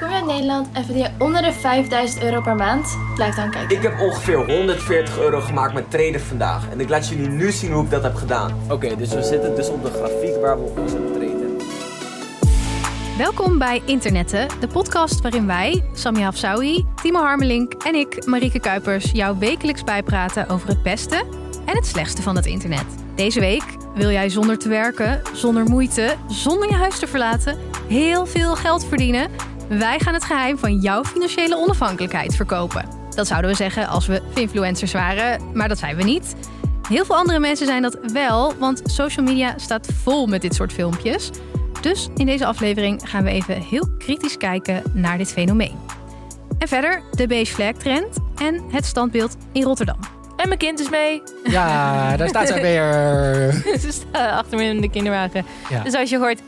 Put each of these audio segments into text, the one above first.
Kom je uit Nederland en verdien je onder de 5000 euro per maand? Blijf dan kijken. Ik heb ongeveer 140 euro gemaakt met traden vandaag. En ik laat jullie nu zien hoe ik dat heb gedaan. Oké, dus we zitten dus op de grafiek waar we onze trade hebben. Welkom bij Internetten, de podcast waarin wij, Samia Hafsawi, Timo Harmelink en ik, Marieke Kuipers, jou wekelijks bijpraten over het beste en het slechtste van het internet. Deze week wil jij zonder te werken, zonder moeite, zonder je huis te verlaten, heel veel geld verdienen. Wij gaan het geheim van jouw financiële onafhankelijkheid verkopen. Dat zouden we zeggen als we influencers waren, maar dat zijn we niet. Heel veel andere mensen zijn dat wel, want social media staat vol met dit soort filmpjes. Dus in deze aflevering gaan we even heel kritisch kijken naar dit fenomeen. En verder de beige flag trend en het standbeeld in Rotterdam. En mijn kind is mee. Ja, daar staat ze weer. Ze staat achter me in de kinderwagen. Ja. Dus als je hoort,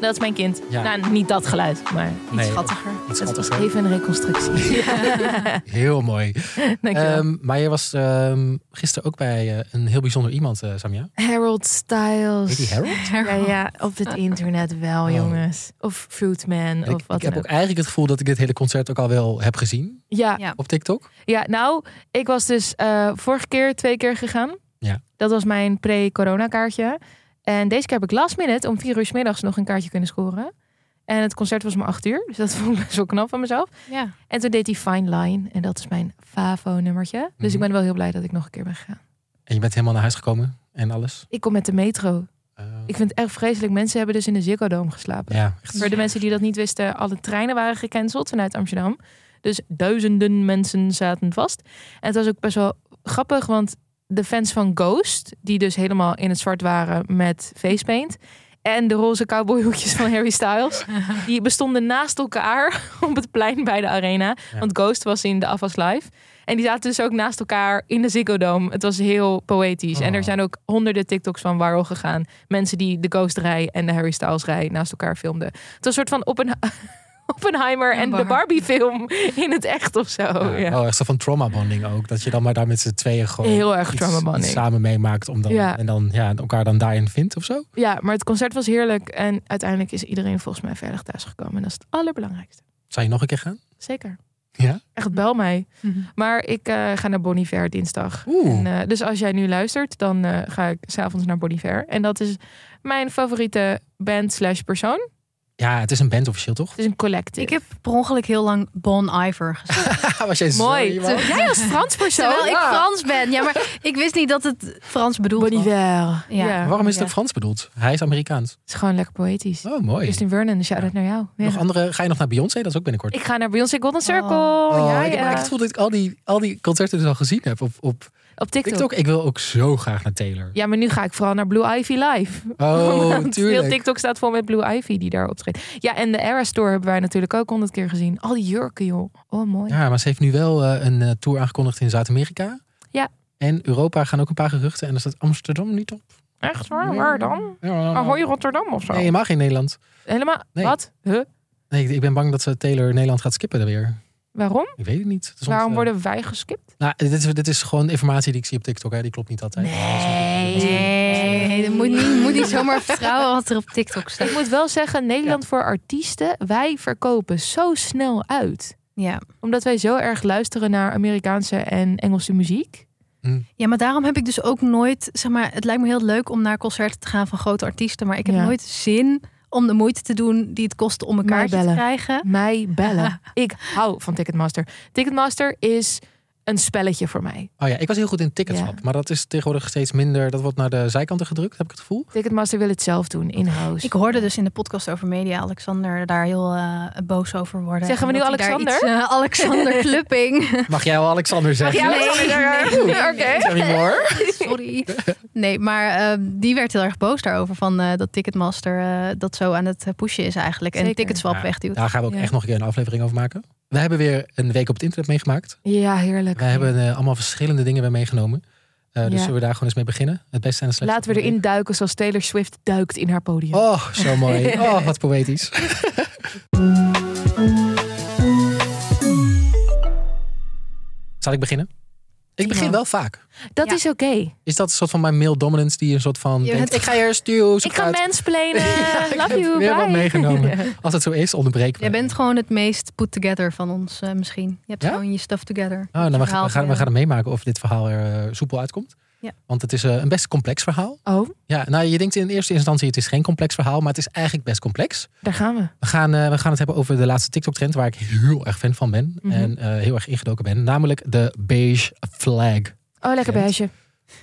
dat is mijn kind. Ja. Nou, niet dat geluid, maar Nee, schattiger. iets het was schattiger. even een reconstructie. Heel mooi. Dankjewel. Ehm, maar je was ehm, gisteren ook bij eh, een heel bijzonder iemand, eh, Samia. Harold Styles. Heet die Harold? Ja, ja, op het internet wel, Oh. jongens. Of Fruitman, of ik, wat ik heb dan ook ook. eigenlijk het gevoel dat ik dit hele concert ook al wel heb gezien Ja, Ja. op TikTok. Ja, nou, ik was dus eh, vorige keer twee keer gegaan. Ja. Dat was mijn pre-corona kaartje. En deze keer heb ik last minute om vier uur 's middags nog een kaartje kunnen scoren. En het concert was maar acht uur. Dus dat vond ik best wel knap van mezelf. Ja. En toen deed hij Fine Line. En dat is mijn Favo-nummertje. Dus Mhm. ik ben wel heel blij dat ik nog een keer ben gegaan. En je bent helemaal naar huis gekomen en alles. Ik kom met de metro. Eh, Ik vind het echt vreselijk. Mensen hebben dus in de Ziggo Dome geslapen. ja, echt. Voor de mensen die dat niet wisten, alle treinen waren gecanceld vanuit Amsterdam. Dus duizenden mensen zaten vast. En het was ook best wel grappig, want de fans van Ghost, die dus helemaal in het zwart waren met facepaint. En de roze cowboyhoedjes van Harry Styles. Die bestonden naast elkaar op het plein bij de arena. Ja. Want Ghost was in de Afas Live. En die zaten dus ook naast elkaar in de Ziggo Dome. Het was heel poëtisch. En Oh. er zijn ook honderden TikToks van viral gegaan. Mensen die de Ghost rij en de Harry Styles rij naast elkaar filmden. Het was een soort van Oppen Oppenheimer en de Bar- Barbie film in het echt of zo. Ja. Ja. Oh, echt zo van trauma bonding ook. Dat je dan maar daar met z'n tweeën gewoon Heel erg trauma samen meemaakt. Om dan, Ja. En dan ja, elkaar dan daarin vindt of zo. ja, maar het concert was heerlijk. En uiteindelijk is iedereen volgens mij veilig thuisgekomen. En dat is het allerbelangrijkste. Zou je nog een keer gaan? Zeker. Ja? Echt, bel mij. Mhm. Maar ik eh, ga naar Bon Iver dinsdag. Oeh. En, eh, dus als jij nu luistert, dan eh, ga ik s'avonds naar Bon Iver. En dat is mijn favoriete band slash persoon. Ja, het is een band officieel toch? Het is een collective. Ik heb per ongeluk heel lang Bon Iver gezegd. Was jij Mooi. Jij als Frans persoon. Terwijl ik. Frans ben. Ja, maar ik wist niet dat het Frans bedoeld Bon was. Iver. Ja. Waarom is het ook Frans bedoeld? Hij is Amerikaans. Het is gewoon lekker poëtisch. Oh, mooi. Justin Vernon, shout-out naar jou. Ja. Nog andere, ga je nog naar Beyoncé? Dat is ook binnenkort. Ik ga naar Beyoncé Golden Circle. Oh, ja, ik heb het gevoel dat ik al die, al die concerten dus al gezien heb op, op Op TikTok. TikTok. Ik wil ook zo graag naar Taylor. Ja, maar nu ga ik vooral naar Blue Ivy live. Oh, Want Heel tuurlijk. TikTok staat vol met Blue Ivy die daar optreedt. Ja, en de Era Store hebben wij natuurlijk ook honderd keer gezien. Al die jurken, joh. Oh, mooi. Ja, maar ze heeft nu wel eh, een eh, tour aangekondigd in Zuid-Amerika. Ja. En Europa gaan ook een paar geruchten. En dan staat Amsterdam niet op. Echt waar? Waar dan? Ja, Ahoy Rotterdam of zo? Nee, je mag in Nederland. Helemaal? Nee. Wat? Huh? Nee, ik, ik ben bang dat ze Taylor Nederland gaat skippen er weer. Waarom? Ik weet het niet. Is Waarom eh, worden wij geskipt? Nou, dit is, dit is gewoon informatie die ik zie op TikTok. Hè. Die klopt niet altijd. Nee, je moet niet, moet niet zomaar vertrouwen wat er op TikTok staat. Ik moet wel zeggen, Nederland voor artiesten, wij verkopen zo snel uit. Ja. Omdat wij zo erg luisteren naar Amerikaanse en Engelse muziek. ja, maar daarom heb ik dus ook nooit... Zeg maar, het lijkt me heel leuk om naar concerten te gaan van grote artiesten. Maar ik heb Ja. nooit zin om de moeite te doen die het kost om kaartje te krijgen. Mij bellen. Ik hou van Ticketmaster. Ticketmaster is een spelletje voor mij. Oh ja, ik was heel goed in ticketswap. Ja. Maar dat is tegenwoordig steeds minder. Dat wordt naar de zijkanten gedrukt, heb ik het gevoel. Ticketmaster wil het zelf doen, in-house. Ik hoorde dus in de podcast over media Alexander daar heel eh, boos over worden. Zeggen we nu Alexander? iets, eh, Alexander Klupping. Mag jij wel Alexander zeggen? jij Nee, Alexander? nee, Oké. Sorry. Nee, maar eh, die werd heel erg boos daarover. Van eh, dat Ticketmaster eh, dat zo aan het pushen is eigenlijk. En. Ticketswap Ja, wegduwt. Daar gaan we ook Ja. echt nog een keer een aflevering over maken. We hebben weer een week op het internet meegemaakt. Ja, heerlijk. We hebben eh, allemaal verschillende dingen weer meegenomen. Eh, dus Ja. zullen we daar gewoon eens mee beginnen? Het beste en het slechtste. Laten we erin duiken zoals Taylor Swift duikt in haar podium. Oh, zo mooi. Oh, wat poëtisch. Zal ik beginnen? Ik begin wel vaak. Dat Ja. is oké. Is dat een soort van mijn male dominance die een soort van Je denkt, bent- ik ga eerst duw, Ik ga mansplainen. ik Love heb you. weer wat meegenomen. Als het zo is, onderbreken we. Jij bent gewoon het meest put together van ons eh, misschien. Je hebt Ja? gewoon je stuff together. Oh, nou, we, gaan, we, gaan, het meemaken of dit verhaal er eh, soepel uitkomt. Ja. Want het is eh, een best complex verhaal. Oh, Ja, nou, je denkt in eerste instantie het is geen complex verhaal, maar het is eigenlijk best complex. daar gaan we. We gaan, eh, we gaan het hebben over de laatste TikTok-trend waar ik heel erg fan van ben. Mhm. En eh, heel erg ingedoken ben. Namelijk de beige flag. Oh, lekker beige.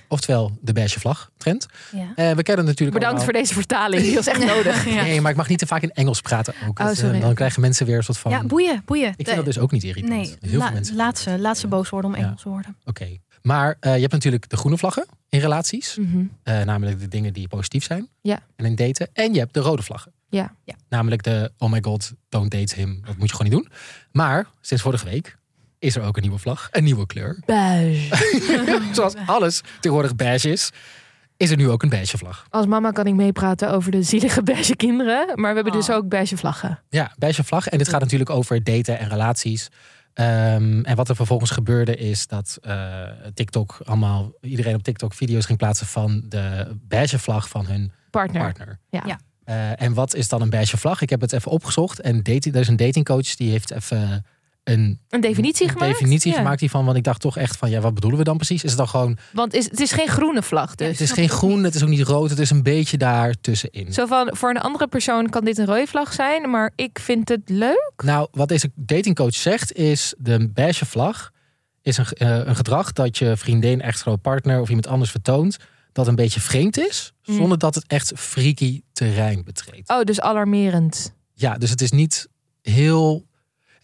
Oftewel de beige vlag trend. Ja. Eh, we kennen natuurlijk Bedankt allemaal- voor deze vertaling. Die was echt nodig. Nee, maar ik mag niet te vaak in Engels praten ook. Oh, Dat, dan krijgen mensen weer een soort van... ja, boeien, boeien. ik vind dat dus ook niet irritant. Nee, Heel la- veel mensen. laat, ze, laat ze boos worden om Ja. Engels woorden. Oké. Maar eh, je hebt natuurlijk de groene vlaggen in relaties. Mhm. Eh, namelijk de dingen die positief zijn. Ja. En in daten. En je hebt de rode vlaggen. Ja. Ja. Namelijk de oh my god, don't date him. Dat moet je gewoon niet doen. Maar sinds vorige week is er ook een nieuwe vlag. Een nieuwe kleur. Beige. Zoals alles tegenwoordig beige is, is er nu ook een beige vlag. Als mama kan ik meepraten over de zielige beige kinderen. Maar we hebben dus Oh. ook beige vlaggen. Ja, beige vlag. En dit gaat natuurlijk over daten en relaties. Ehm, en wat er vervolgens gebeurde is dat eh, TikTok allemaal, iedereen op TikTok video's ging plaatsen van de beige vlag van hun Partner. partner. Ja. Ja. Eh, en wat is dan een beige vlag? Ik heb het even opgezocht. En dating, er is een datingcoach die heeft even een, Een definitie een gemaakt? definitie Ja. gemaakt hiervan. Want ik dacht toch echt van, ja, wat bedoelen we dan precies? Is het dan gewoon, Want is, het is geen groene vlag dus. het is geen groen, het is ook niet rood. Het is een beetje daar tussenin. Zo van, voor een andere persoon kan dit een rode vlag zijn. Maar ik vind het leuk. Nou, wat deze datingcoach zegt is, de beige vlag is een, eh, een gedrag dat je vriendin, echtgenoot, partner of iemand anders vertoont. Dat een beetje vreemd is, Mm. zonder dat het echt freaky terrein betreedt. Oh, dus alarmerend. Ja, dus het is niet heel...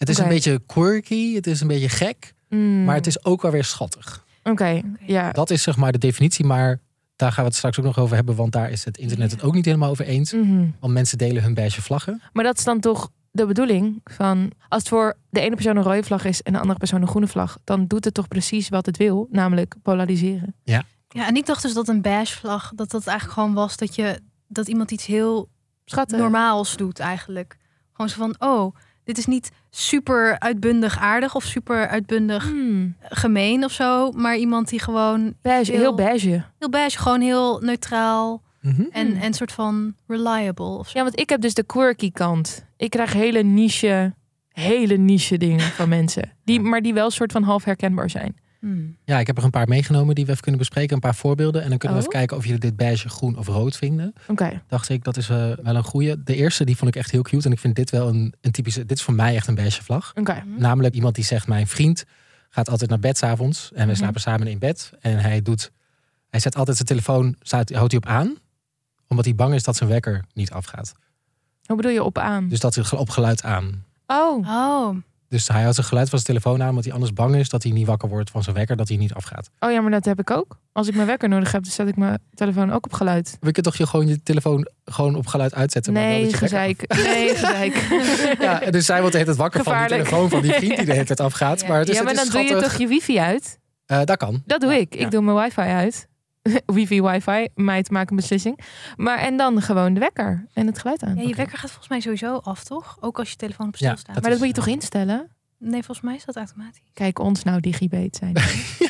Het is een beetje quirky, het is een beetje gek, Mm. maar het is ook wel weer schattig. Oké, ja. Dat is zeg maar de definitie, maar daar gaan we het straks ook nog over hebben, want daar is het internet het ook niet helemaal over eens. Mhm. Want mensen delen hun beige vlaggen. Maar dat is dan toch de bedoeling van... Als het voor de ene persoon een rode vlag is en de andere persoon een groene vlag... dan doet het toch precies wat het wil, namelijk polariseren. Ja, en ik dacht dus dat een beige vlag, dat dat eigenlijk gewoon was dat je dat iemand iets heel Schatten. normaals doet eigenlijk. Gewoon zo van, oh, dit is niet super uitbundig aardig of super uitbundig Hmm. gemeen of zo, maar iemand die gewoon Beige, heel Heel- beige. heel beige, gewoon heel neutraal Mhm. en en soort van reliable of zo. Ja, want ik heb dus de quirky kant. Ik krijg hele niche, hele niche dingen van mensen. Die, maar die wel een soort van half herkenbaar zijn. Hmm. Ja, ik heb er een paar meegenomen die we even kunnen bespreken. Een paar voorbeelden. En dan kunnen we Oh. even kijken of jullie dit beige, groen of rood vinden. Oké. Dacht ik, dat is eh, wel een goeie. De eerste, die vond ik echt heel cute. En ik vind dit wel een, een typische... Dit is voor mij echt een beige vlag. Oké. Namelijk iemand die zegt, mijn vriend gaat altijd naar bed s'avonds. En we Mhm. slapen samen in bed. En hij doet... Hij zet altijd zijn telefoon, staat, houdt hij op aan. Omdat hij bang is dat zijn wekker niet afgaat. Hoe bedoel je op aan? Dus dat is op geluid aan. Oh, Oh, Dus hij houdt zijn geluid van zijn telefoon aan, omdat hij anders bang is dat hij niet wakker wordt van zijn wekker, dat hij niet afgaat. oh ja, maar dat heb ik ook. Als ik mijn wekker nodig heb, dan zet ik mijn telefoon ook op geluid. We kunnen toch je gewoon je telefoon gewoon op geluid uitzetten. maar wel Nee, dat je wekker gezeik. Nee, gezeik. Ja, dus zij wordt de hele tijd wakker van die telefoon van die vriend die de hele tijd afgaat. Ja. Maar het is, ja, maar het dan doe je toch je wifi uit? Eh, dat kan. Dat doe Ja, ik. ja. Ik doe mijn wifi uit. wifi, wifi. Meid maakt een beslissing. Maar en dan gewoon de wekker en het geluid aan. ja, je wekker gaat volgens mij sowieso af, toch? Ook als je telefoon op Ja, stil staat. dat maar dat is- moet je toch instellen? Nee, volgens mij is dat automatisch. Kijk, ons nou digibate zijn.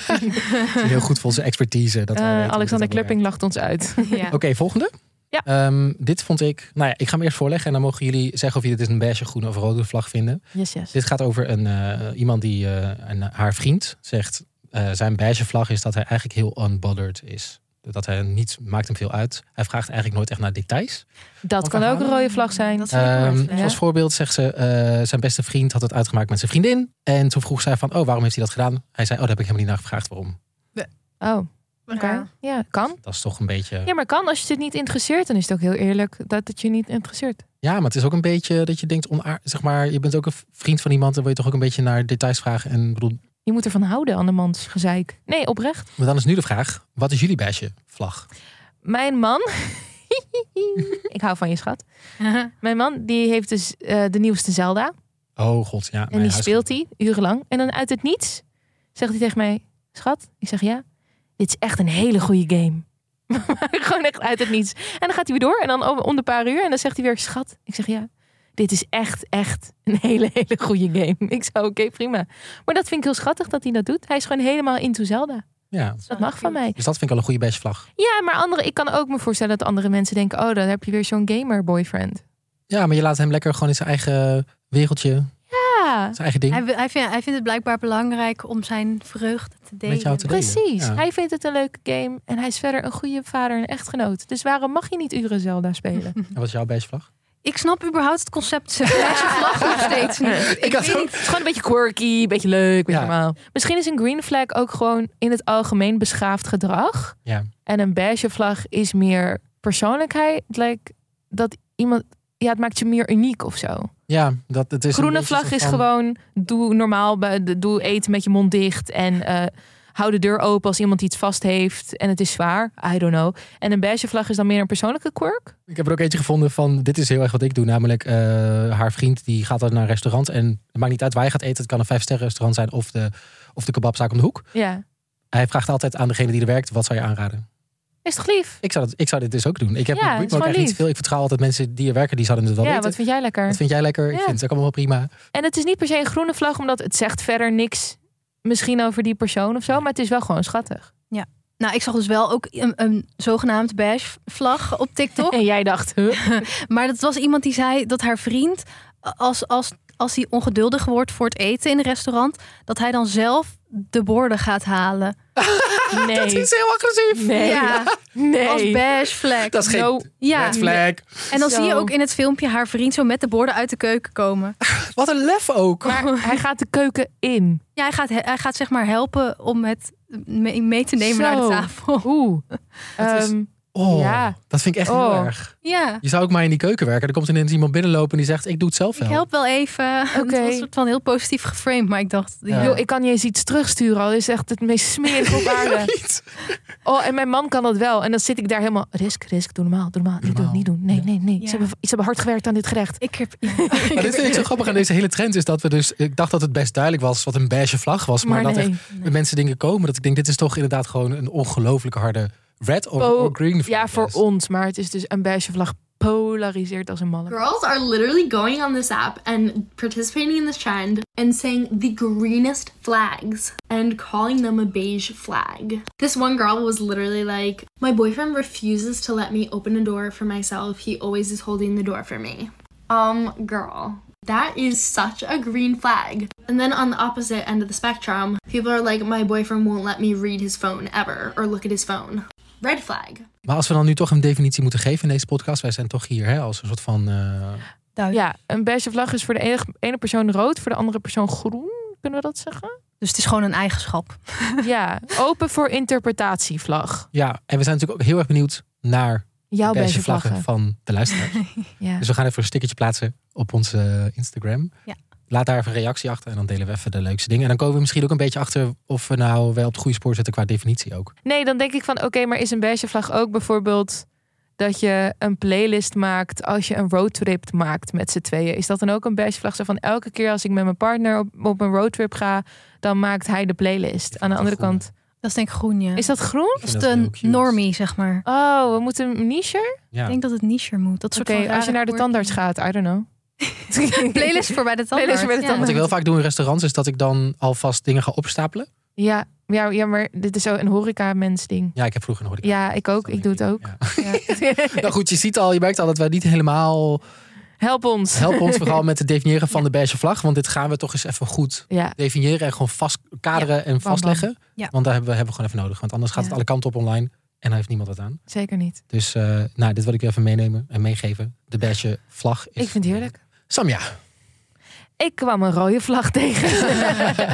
Heel goed voor onze expertise. Dat wij Eh, Alexander Klupping lacht ons uit. Ja. Oké, volgende. Ja. Ehm, dit vond ik. Nou ja, ik ga hem eerst voorleggen en dan mogen jullie zeggen of jullie dit een beige, groene of rode vlag vinden. Yes, yes. Dit gaat over een, eh, iemand die eh, een, haar vriend zegt. Eh, zijn beige vlag is dat hij eigenlijk heel unbothered is. Dat hij niet maakt hem veel uit. Hij vraagt eigenlijk nooit echt naar details. Dat kan ook een rode vlag zijn. Dat Ehm, ja. Als voorbeeld zegt ze, eh, zijn beste vriend had het uitgemaakt met zijn vriendin. En toen vroeg zij van, oh, waarom heeft hij dat gedaan? Hij zei, oh, daar heb ik helemaal niet naar gevraagd waarom. Oh, oké. Ja, kan. Dat is toch een beetje... Ja, maar kan. Als je het niet interesseert, dan is het ook heel eerlijk dat het je niet interesseert. Ja, maar het is ook een beetje dat je denkt, onaar, zeg maar, je bent ook een vriend van iemand. Dan wil je toch ook een beetje naar details vragen. En bedoel, Je moet ervan houden, andermans gezeik. Nee, oprecht. maar dan is nu de vraag, wat is jullie beige vlag? Mijn man... ik hou van je, schat. Mijn man, die heeft dus eh, de nieuwste Zelda. Oh god, ja. En die speelt hij urenlang. En dan uit het niets zegt hij tegen mij... Schat, ik zeg ja. Dit is echt een hele goede game. Gewoon echt uit het niets. En dan gaat hij weer door. En dan over- om de paar uur. En dan zegt hij weer... Schat, ik zeg ja. Dit is echt, echt een hele, hele goede game. Ik zou, oké, prima. Maar dat vind ik heel schattig dat hij dat doet. Hij is gewoon helemaal into Zelda. Ja. Dat mag van mij. Dus dat vind ik al een goede bashvlag. Ja, maar andere, ik kan ook me voorstellen dat andere mensen denken... oh, dan heb je weer zo'n gamer boyfriend. Ja, maar je laat hem lekker gewoon in zijn eigen wereldje, Ja, zijn eigen ding. Hij, hij, vindt, hij vindt het blijkbaar belangrijk om zijn vreugde te delen. Met jou te delen. precies. Ja. Hij vindt het een leuke game. En hij is verder een goede vader en echtgenoot. Dus waarom mag je niet uren Zelda spelen? En wat is jouw bashvlag? Ik snap überhaupt het concept vlag nog steeds niet. Ik had weet ook- niet. Het is gewoon een beetje quirky, een beetje leuk, een beetje Ja. normaal. Misschien is een green flag ook gewoon in het algemeen beschaafd gedrag. Ja. En een beige vlag is meer persoonlijkheid. Like, dat iemand, ja, het maakt je meer uniek of zo. Ja, dat het is. Groene vlag is van- gewoon, doe normaal, doe eten met je mond dicht. En eh, hou de deur open als iemand iets vast heeft en het is zwaar. I don't know. En een beige vlag is dan meer een persoonlijke quirk. Ik heb er ook eentje gevonden van. Dit is heel erg wat ik doe. Namelijk, eh, haar vriend die gaat dan naar een restaurant. En het maakt niet uit waar je gaat eten. Het kan een vijf sterren restaurant zijn of de, of de kebabzaak om de hoek. Ja. Hij vraagt altijd aan degene die er werkt: wat zou je aanraden? Is toch lief? Ik zou, dat, ik zou dit dus ook doen. Ik heb Ja, me ook niet veel. Ik vertrouw altijd mensen die er werken, die zouden het wel Ja, weten. wat vind jij lekker? Wat vind jij lekker? Ik Ja. vind het ook allemaal prima. En het is niet per se een groene vlag, omdat het zegt verder niks misschien over die persoon of zo. Maar het is wel gewoon schattig. Nou, ik zag dus wel ook een, een zogenaamd beige vlag op TikTok. En jij dacht, huh? Maar dat was iemand die zei dat haar vriend, als, als, als hij ongeduldig wordt voor het eten in een restaurant, dat hij dan zelf de borden gaat halen. Nee. Dat is heel agressief. Nee. Ja, Nee. als beige vlag. Dat is geen No. ja. red flag. En dan Zo. zie je ook in het filmpje haar vriend zo met de borden uit de keuken komen. Wat een lef ook. Maar hij gaat de keuken in. Ja, hij gaat, hij gaat zeg maar helpen om het mee, te nemen naar de tafel. Oeh. Ehm, Oh, Ja. dat vind ik echt heel Oh. erg. Ja, Je zou ook maar in die keuken werken. Er komt ineens iemand binnenlopen en die zegt: Ik doe het zelf ik wel. help wel even. Oké. Het was soort van heel positief geframed, maar ik dacht... Ja. Ik kan niet eens iets terugsturen. Al is echt het meest smerige op aarde. Niet. Oh, en mijn man kan dat wel. En dan zit ik daar helemaal... Risk, risk, doe normaal, doe normaal. Niet doen, niet doen. Nee, Ja. nee, nee. Ja. Ze, hebben, ze hebben hard gewerkt aan dit gerecht. Ik heb... Maar dit vind ik zo grappig aan deze hele trend is dat we dus. Ik dacht dat het best duidelijk was wat een beige vlag was. Maar, Maar dat nee. er mensen dingen komen. Dat ik denk, dit is toch inderdaad gewoon een ongelooflijk harde red of, or green flag. Ja, voor is. ons. Maar het is dus een beige vlag polariseert als een malle. Girls are literally going on this app and participating in this trend and saying the greenest flags and calling them a beige flag. This one girl was literally like, My boyfriend refuses to let me open a door for myself. He always is holding the door for me. Um, girl. That is such a green flag. And then on the opposite end of the spectrum, people are like, My boyfriend won't let me read his phone ever or look at his phone. Red flag. Maar als we dan nu toch een definitie moeten geven in deze podcast. Wij zijn toch hier hè, als een soort van. eh, Ja, een beige vlag is voor de ene, ene persoon rood, voor de andere persoon groen. Kunnen we dat zeggen? Dus het is gewoon een eigenschap. Ja, open voor interpretatievlag. ja, en we zijn natuurlijk ook heel erg benieuwd naar Jouw beige beige vlaggen vlaggen. van de luisteraars. Ja. Dus we gaan even een stickertje plaatsen op onze Instagram. Ja. Laat daar even een reactie achter en dan delen we even de leukste dingen. En dan komen we misschien ook een beetje achter of we nou wel op het goede spoor zitten qua definitie ook. Nee, dan denk ik van oké, maar is een beige vlag ook bijvoorbeeld dat je een playlist maakt als je een roadtrip maakt met z'n tweeën? Is dat dan ook een beige vlag? Zo van elke keer als ik met mijn partner op, op een roadtrip ga, dan maakt hij de playlist. Aan de andere groen. kant, Dat is denk ik groen, ja. is dat groen? Dat is de normie, zeg maar. Oh, we moeten een niche? Ja. Ik denk dat het niche moet. Dat soort Oké, als je naar de tandarts gaat, I don't know. Playlist voor bij de tandarts. Playlist voor bij de ja. tandarts. Wat ik wel vaak doe in restaurants is dat ik dan alvast dingen ga opstapelen. Ja, ja, ja, maar dit is zo een horeca mens ding. Ja, ik heb vroeger nog horeca. Ja, ik ook. Ik doe het ook. Ja. Ja. Nou goed, je ziet al, je merkt al dat we niet helemaal Help ons. helpen ons vooral met het definiëren van de beige vlag. Want dit gaan we toch eens even goed Ja, definiëren en gewoon vast kaderen en vastleggen. Ja. Want daar hebben we, hebben we gewoon even nodig. Want anders gaat het alle kanten op online en daar heeft niemand wat aan. zeker niet. Dus eh, nou, dit wil ik even meenemen en meegeven. De beige vlag is... Ik vind het heerlijk. Samja. Ik kwam een rode vlag tegen.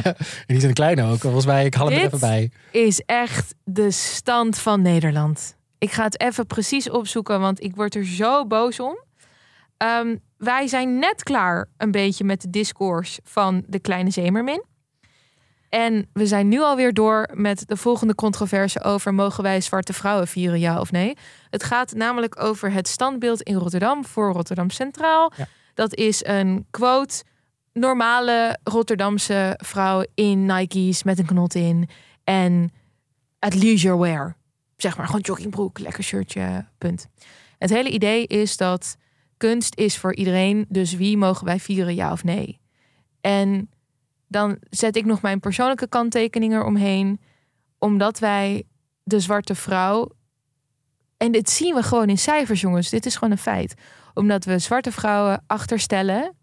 en die zijn kleine ook. Volgens mij, ik haal hem er even bij. is echt de stand van Nederland. Ik ga het even precies opzoeken, want ik word er zo boos om. Ehm, wij zijn net klaar een beetje met de discours van de kleine zeemermin. En we zijn nu alweer door met de volgende controverse over... mogen wij zwarte vrouwen vieren, ja of nee? Het gaat namelijk over het standbeeld in Rotterdam voor Rotterdam Centraal. Ja. Dat is een quote... normale Rotterdamse vrouw in Nike's met een knot in... en at leisure wear. Zeg maar, gewoon joggingbroek, lekker shirtje, punt. Het hele idee is dat kunst is voor iedereen, dus wie mogen wij vieren, ja of nee? En dan zet ik nog mijn persoonlijke kanttekening eromheen, omdat wij de zwarte vrouw, en dit zien we gewoon in cijfers, jongens, dit is gewoon een feit. Omdat we zwarte vrouwen achterstellen,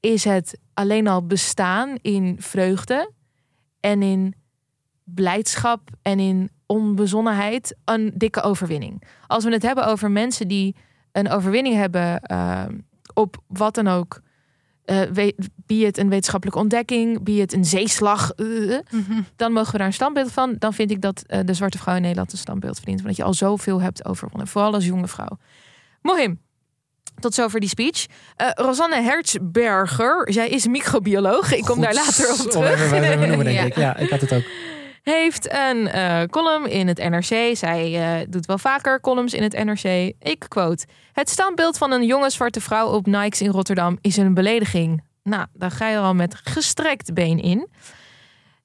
is het alleen al bestaan in vreugde en in blijdschap en in onbezonnenheid een dikke overwinning. Als we het hebben over mensen die een overwinning hebben uh, op wat dan ook, uh, be het een wetenschappelijke ontdekking, be het een zeeslag, uh, dan mogen we daar een standbeeld van. Dan vind ik dat de zwarte vrouw in Nederland een standbeeld verdient, omdat je al zoveel hebt overwonnen, vooral als jonge vrouw. Mohim, tot zover die speech. Uh, Rosanne Hertzberger, zij is microbioloog. Ik kom Goed daar later op terug. bij te noemen, denk Ja. ik. Ja, ik had het ook. Heeft een eh, column in het NRC. Zij eh, doet wel vaker columns in het NRC. Ik quote. Het standbeeld van een jonge zwarte vrouw op Nikes in Rotterdam is een belediging. Nou, daar ga je al met gestrekt been in.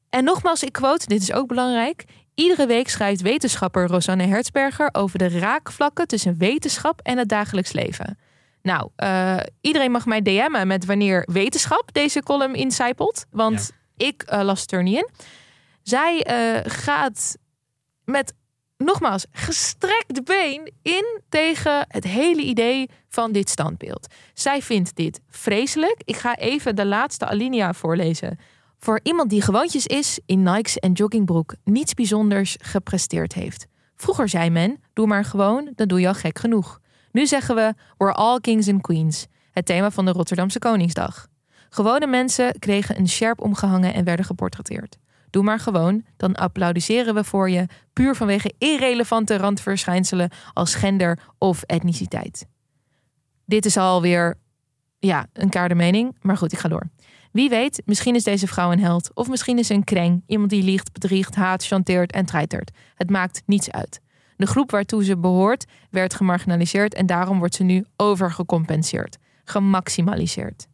En nogmaals, ik quote, dit is ook belangrijk. Iedere week schrijft wetenschapper Rosanne Hertzberger over de raakvlakken tussen wetenschap en het dagelijks leven. Nou, eh, iedereen mag mij DM'en met wanneer wetenschap deze column incijpelt. Want ik las het er niet in. Zij eh, gaat met, nogmaals, gestrekt been in tegen het hele idee van dit standbeeld. Zij vindt dit vreselijk. Ik ga even de laatste alinea voorlezen. Voor iemand die gewoontjes is, in Nikes en joggingbroek niets bijzonders gepresteerd heeft. Vroeger zei men, doe maar gewoon, dan doe je al gek genoeg. Nu zeggen we, we're all kings and queens. Het thema van de Rotterdamse Koningsdag. Gewone mensen kregen een sjerp omgehangen en werden geportretteerd. Doe maar gewoon, dan applaudisseren we voor je, puur vanwege irrelevante randverschijnselen als gender of etniciteit. Dit is alweer, ja, een kaarde mening, maar goed, ik ga door. Wie weet, misschien is deze vrouw een held, of misschien is ze een kreng, iemand die liegt, bedriegt, haat, chanteert en treitert. Het maakt niets uit. De groep waartoe ze behoort werd gemarginaliseerd en daarom wordt ze nu overgecompenseerd, gemaximaliseerd.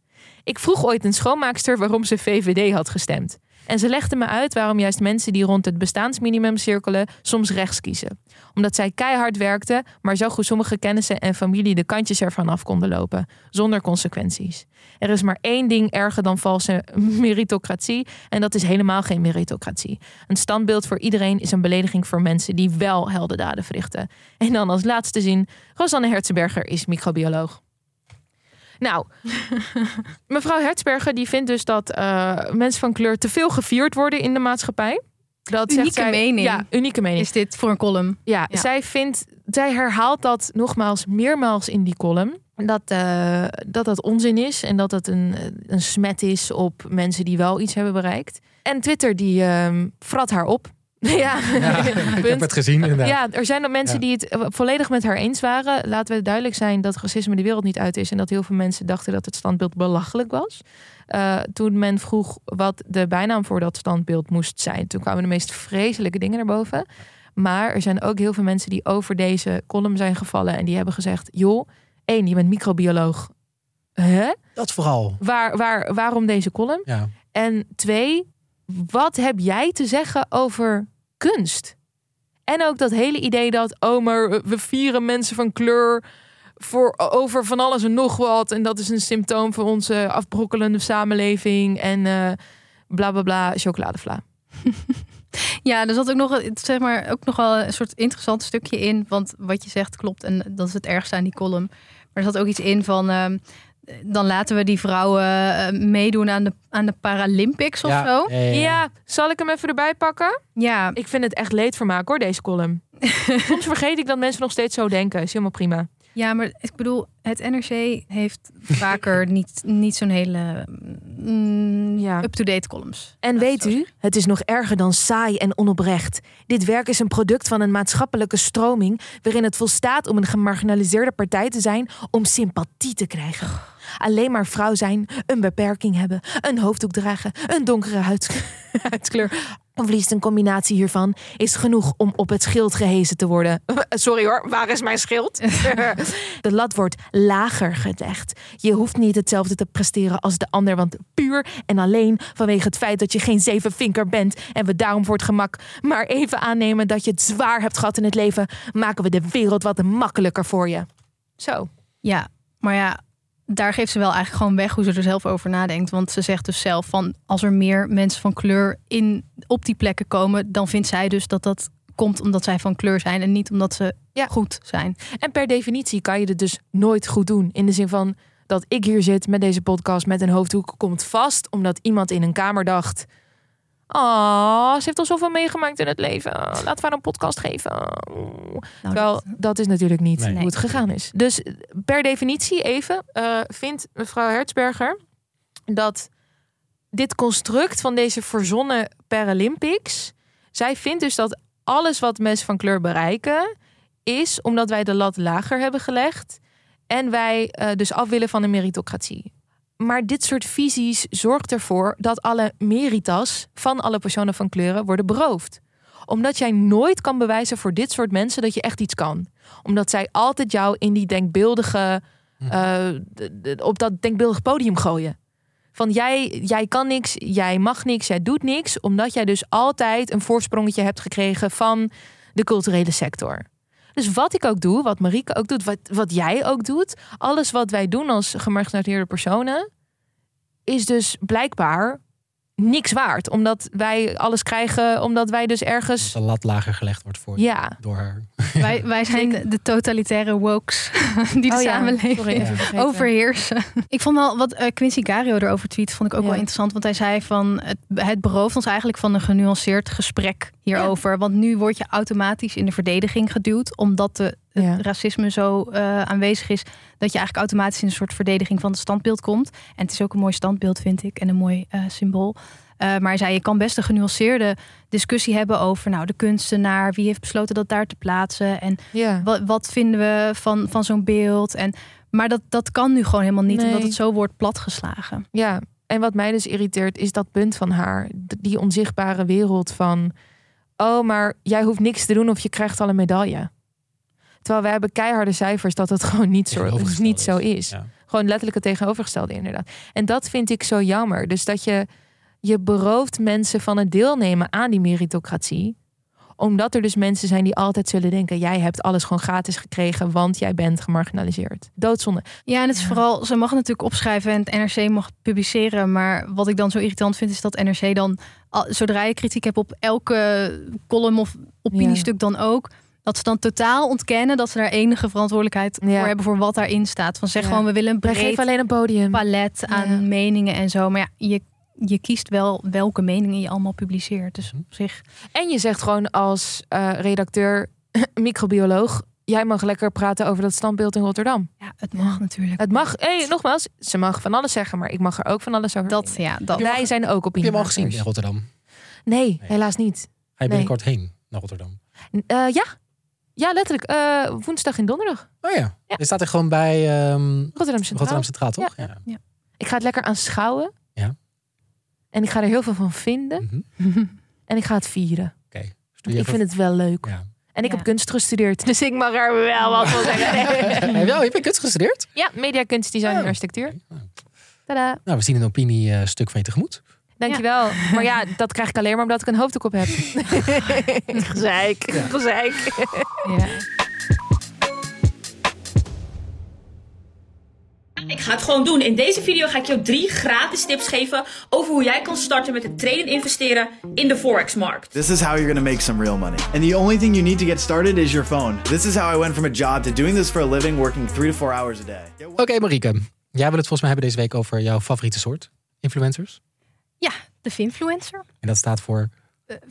Ik vroeg ooit een schoonmaakster waarom ze VVD had gestemd. En ze legde me uit waarom juist mensen die rond het bestaansminimum cirkelen soms rechts kiezen. Omdat zij keihard werkten, maar zo goed sommige kennissen en familie de kantjes ervan af konden lopen, zonder consequenties. Er is maar één ding erger dan valse meritocratie en dat is helemaal geen meritocratie. Een standbeeld voor iedereen is een belediging voor mensen die wel heldendaden verrichten. En dan als laatste zin, Rosanne Herzenberger is microbioloog. Nou, mevrouw Hertzberger die vindt dus dat eh, mensen van kleur te veel gevierd worden in de maatschappij. Dat Unieke zij- mening. Ja, unieke mening. Is dit voor een column? Ja, Ja. zij vindt, zij herhaalt dat nogmaals meermaals in die column. Dat, eh, dat dat onzin is en dat dat een, een smet is op mensen die wel iets hebben bereikt. En Twitter die ehm frat haar op. ja, Ja, ik heb het gezien inderdaad. Ja, er zijn ook mensen Ja. die het eh, volledig met haar eens waren. Laten we duidelijk zijn dat racisme de wereld niet uit is. En dat heel veel mensen dachten dat het standbeeld belachelijk was. Eh, toen men vroeg wat de bijnaam voor dat standbeeld moest zijn. Toen kwamen de meest vreselijke dingen naar boven. Maar er zijn ook heel veel mensen die over deze column zijn gevallen. En die hebben gezegd, joh, één, je bent microbioloog. Hè? Dat vooral. Waar, waar, waarom deze column? Ja. En twee, wat heb jij te zeggen over kunst? En ook dat hele idee dat, oh, maar we vieren mensen van kleur voor, over van alles en nog wat. En dat is een symptoom van onze afbrokkelende samenleving. En eh bla bla bla, chocoladevla. Ja, er zat ook nog, zeg maar, ook nog wel een soort interessant stukje in. Want wat je zegt klopt. En dat is het ergste aan die column. Maar er zat ook iets in van. ehm, dan laten we die vrouwen eh, meedoen aan de, aan de Paralympics of ja, zo. Ja, ja, Ja, ja. zal ik hem even erbij pakken? Ja, Ik vind het echt leedvermaak hoor, deze column. Soms vergeet ik dat mensen nog steeds zo denken. Is helemaal prima. ja, maar ik bedoel, het NRC heeft vaker niet, niet zo'n hele mm, Ja. up-to-date columns. En weet u, het is nog erger dan saai en onoprecht. Dit werk is een product van een maatschappelijke stroming waarin het volstaat om een gemarginaliseerde partij te zijn om sympathie te krijgen. Alleen maar vrouw zijn, een beperking hebben, een hoofddoek dragen, een donkere huids- huidskleur. Of liefst een combinatie hiervan is genoeg om op het schild gehezen te worden. Sorry hoor, waar is mijn schild? De lat wordt lager gelegd. Je hoeft niet hetzelfde te presteren als de ander, want puur en alleen vanwege het feit dat je geen zevenvinker bent en we daarom voor het gemak maar even aannemen dat je het zwaar hebt gehad in het leven, maken we de wereld wat makkelijker voor je. Zo. Ja, Maar ja, daar geeft ze wel eigenlijk gewoon weg hoe ze er zelf over nadenkt. Want ze zegt dus zelf van als er meer mensen van kleur in, op die plekken komen, dan vindt zij dus dat dat komt omdat zij van kleur zijn en niet omdat ze Ja. goed zijn. En per definitie kan je het dus nooit goed doen. In de zin van dat ik hier zit met deze podcast met een hoofddoek komt vast omdat iemand in een kamer dacht. Oh, ze heeft al zoveel meegemaakt in het leven. Laten we haar een podcast geven. Nou, Terwijl dat- dat is natuurlijk niet Nee. hoe het gegaan is. Dus per definitie even eh, vindt mevrouw Hertzberger dat dit construct van deze verzonnen Paralympics, zij vindt dus dat alles wat mensen van kleur bereiken is omdat wij de lat lager hebben gelegd en wij eh, dus af willen van de meritocratie. Maar dit soort visies zorgt ervoor dat alle meritas van alle personen van kleuren worden beroofd omdat jij nooit kan bewijzen voor dit soort mensen dat je echt iets kan. Omdat zij altijd jou in die denkbeeldige, eh, d- d- op dat denkbeeldig podium gooien. Van jij, jij kan niks, jij mag niks, jij doet niks. Omdat jij dus altijd een voorsprongetje hebt gekregen van de culturele sector. Dus wat ik ook doe, wat Marieke ook doet, wat, wat jij ook doet. Alles wat wij doen als gemarginaliseerde personen. Is dus blijkbaar niks waard. Omdat wij alles krijgen, omdat wij dus ergens... De lat lager gelegd wordt voor Ja. door haar. wij, wij zijn de, de totalitaire wokes die de Oh ja, samenleving sorry, overheersen. Ik vond wel wat eh, Quincy Gario erover tweet, vond ik ook Ja. wel interessant. Want hij zei van het, het berooft ons eigenlijk van een genuanceerd gesprek hierover. Want nu word je automatisch in de verdediging geduwd, omdat de, het Ja. racisme zo eh, aanwezig is, dat je eigenlijk automatisch in een soort verdediging van het standbeeld komt. En het is ook een mooi standbeeld, vind ik, en een mooi eh, symbool. Eh, maar hij zei, je kan best een genuanceerde discussie hebben over nou, de kunstenaar, wie heeft besloten dat daar te plaatsen en Ja. wat, wat vinden we van, van zo'n beeld. En, maar dat, dat kan nu gewoon helemaal niet, Nee. omdat het zo wordt platgeslagen. Ja, en wat mij dus irriteert is dat punt van haar. Die onzichtbare wereld van... Oh, maar jij hoeft niks te doen of je krijgt al een medaille. Terwijl we hebben keiharde cijfers dat het gewoon niet zo, niet zo is. Ja. Gewoon letterlijk het tegenovergestelde inderdaad. En dat vind ik zo jammer. Dus dat je, je berooft mensen van het deelnemen aan die meritocratie. Omdat er dus mensen zijn die altijd zullen denken... jij hebt alles gewoon gratis gekregen, want jij bent gemarginaliseerd. Doodzonde. Ja, en het is Ja. vooral, ze mag het natuurlijk opschrijven en het NRC mag publiceren. Maar wat ik dan zo irritant vind, is dat NRC dan, zodra je kritiek hebt op elke column of opiniestuk dan ook, dat ze dan totaal ontkennen dat ze daar enige verantwoordelijkheid Ja. voor hebben voor wat daarin staat. Van zeg Ja. gewoon, we willen een breed alleen een podium. palet aan Ja. meningen en zo. Maar ja, je, je kiest wel welke meningen je allemaal publiceert. Dus op zich. En je zegt gewoon als eh, redacteur, microbioloog, jij mag lekker praten over dat standbeeld in Rotterdam. Ja, het mag natuurlijk. Het mag, hey, nogmaals, ze mag van alles zeggen, maar ik mag er ook van alles over. Dat, ja, dat. Wij zijn ook op je hem al gezien in Rotterdam? Nee, helaas niet. Ga je binnenkort heen naar Rotterdam? Eh, ja. Ja, letterlijk. eh, woensdag en donderdag. Oh ja. Ja. Je staat er gewoon bij ehm, Rotterdam Centraal. Rotterdam Centraal, toch? Ja. Ik ga het lekker aanschouwen. Ja. En ik ga er heel veel van vinden. Mhm. En ik ga het vieren. Want je ik vind het wel leuk. Ja. En ik Ja. heb kunst gestudeerd. Dus ik mag er wel wat van zeggen. Heb je, heb je kunst gestudeerd? ja, media, kunst, design en Oh. architectuur. Oh. Tadaa. Nou, we zien een opiniestuk van je tegemoet. Dankjewel. Maar ja, dat krijg ik alleen maar omdat ik een hoofddoek op heb. Gezeik. Gezeik. Ja. Ik ga het gewoon doen. In deze video ga ik jou drie gratis tips geven over hoe jij kan starten met het traden en investeren in de Forex-markt. This is how you're gonna make some real money. And the only thing you need to get started is your phone. This is how I went from a job to doing this for a living, working three to four hours a day. Oké, Marieke. Jij wil het volgens mij hebben deze week over jouw favoriete soort influencers. Ja, de finfluencer. En dat staat voor...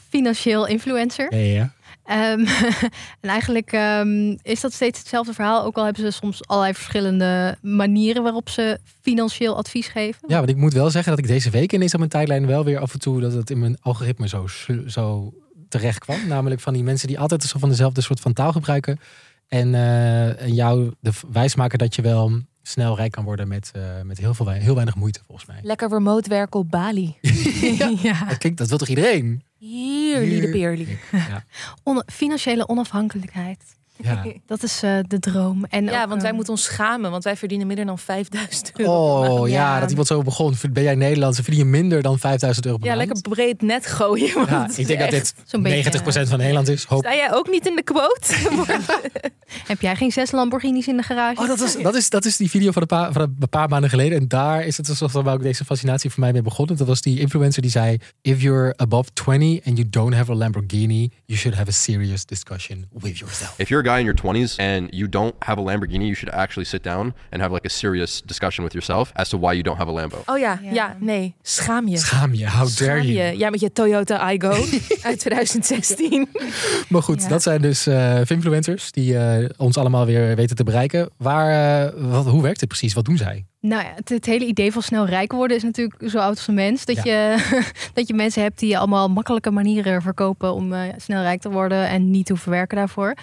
Financieel influencer. Ja. Ehm, en eigenlijk ehm, is dat steeds hetzelfde verhaal. Ook al hebben ze soms allerlei verschillende manieren waarop ze financieel advies geven. Ja, want ik moet wel zeggen dat ik deze week ineens op mijn tijdlijn wel weer af en toe dat het in mijn algoritme zo, zo terecht kwam. Namelijk van die mensen die altijd zo van dezelfde soort van taal gebruiken. En, eh, en jou de wijs maken dat je wel snel rijk kan worden met, eh, met heel, veel, heel weinig moeite volgens mij. Lekker remote werken op Bali. ja. Dat klinkt, dat wil toch iedereen? Hier, liede peerlie. Ja. On- financiële onafhankelijkheid. Ja. Dat is eh, de droom. En Ja, ook, want wij eh, moeten ons schamen, want wij verdienen minder dan 5000 euro. per maand. Oh ja, Ja. dat iemand zo begon. Ben jij Nederlands? Verdien je minder dan 5000 euro per Ja, maand? lekker breed net gooien. Ja, ik denk dat dit Zo'n beetje, 90% van Nederland is. Hoop. Sta jij ook niet in de quote? Heb jij geen zes Lamborghinis in de garage? Oh, dat, was, dat, is, dat is die video van een, paar, van een paar maanden geleden. En daar is het alsof waar ook deze fascinatie voor mij mee begonnen. Dat was die influencer die zei... If you're above 20 and you don't have a Lamborghini... you should have a serious discussion with yourself. If you're a guy in your 20s and you don't have a Lamborghini, you should actually sit down and have like a serious discussion with yourself as to why you don't have a Lambo. Oh ja, ja, Ja. nee. Schaam je. Schaam je, how dare Schaam you. je. Ja, met je Toyota Igo uit 2016. Maar goed, Ja. dat zijn dus eh influencers... die eh, ons allemaal weer weten te bereiken. Waar, eh, wat, hoe werkt het precies? Wat doen zij? Nou ja, het, het hele idee van snel rijk worden is natuurlijk zo oud als een mens. Dat, je, dat je mensen hebt die allemaal makkelijke manieren verkopen om eh, snel rijk te worden en niet hoeven werken daarvoor.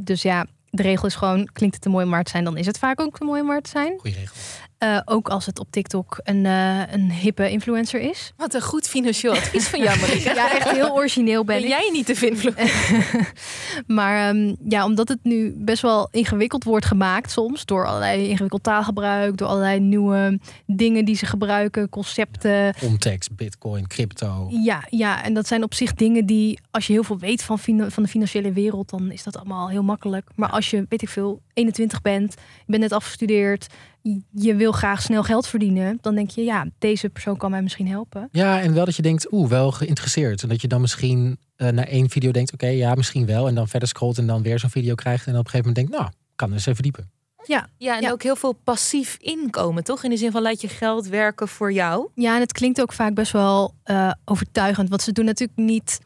Dus ja, de regel is gewoon, klinkt het te mooi om waar te zijn, dan is het vaak ook te mooi om waar te zijn. Goeie regel. Eh, ook als het op TikTok een, eh, een hippe influencer is. Wat een goed financieel advies van jou, Marika. Ja, echt heel origineel ben Ben ik. jij niet te vinden? Maar ehm, ja, omdat het nu best wel ingewikkeld wordt gemaakt soms. Door allerlei ingewikkeld taalgebruik. Door allerlei nieuwe dingen die ze gebruiken. Concepten. Context, bitcoin, crypto. Ja, ja, en dat zijn op zich dingen die... Als je heel veel weet van, van de financiële wereld... dan is dat allemaal heel makkelijk. Maar als je, weet ik veel, 21 bent... je bent net afgestudeerd... je wil graag snel geld verdienen... dan denk je, ja, deze persoon kan mij misschien helpen. Ja, en wel dat je denkt, oeh, wel geïnteresseerd. En dat je dan misschien eh na één video denkt, oké, ja, misschien wel. En dan verder scrolt en dan weer zo'n video krijgt. En dan op een gegeven moment denkt, nou, kan eens even verdiepen. Ja, Ja, en Ja. ook heel veel passief inkomen, toch? In de zin van laat je geld werken voor jou. Ja, en het klinkt ook vaak best wel eh, overtuigend. Want ze doen natuurlijk niet.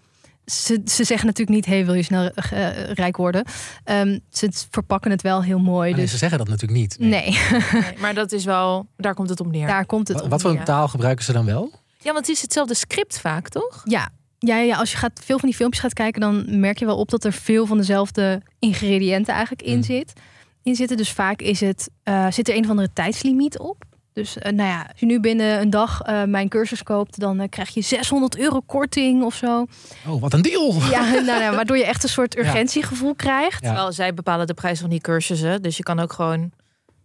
Ze, ze zeggen natuurlijk niet: hey, wil je snel eh, rijk worden? Ehm, ze verpakken het wel heel mooi. Alleen Dus ze zeggen dat natuurlijk niet. nee, Nee, maar dat is wel, daar komt het op neer. daar komt het Wa- op. Wat voor taal gebruiken ze dan wel? Ja, want het is hetzelfde script vaak, toch? Ja. Ja, ja, als je gaat, veel van die filmpjes gaat kijken, dan merk je wel op dat er veel van dezelfde ingrediënten eigenlijk in, Mm. zit, in zitten. Dus vaak is het, eh, zit er een of andere tijdslimiet op. Dus eh, nou ja, als je nu binnen een dag eh, mijn cursus koopt, dan eh, krijg je 600 euro korting of zo. Oh, wat een deal! Ja, nou, ja, waardoor je echt een soort urgentiegevoel krijgt. Ja. Terwijl zij bepalen de prijs van die cursussen. Dus je kan ook gewoon...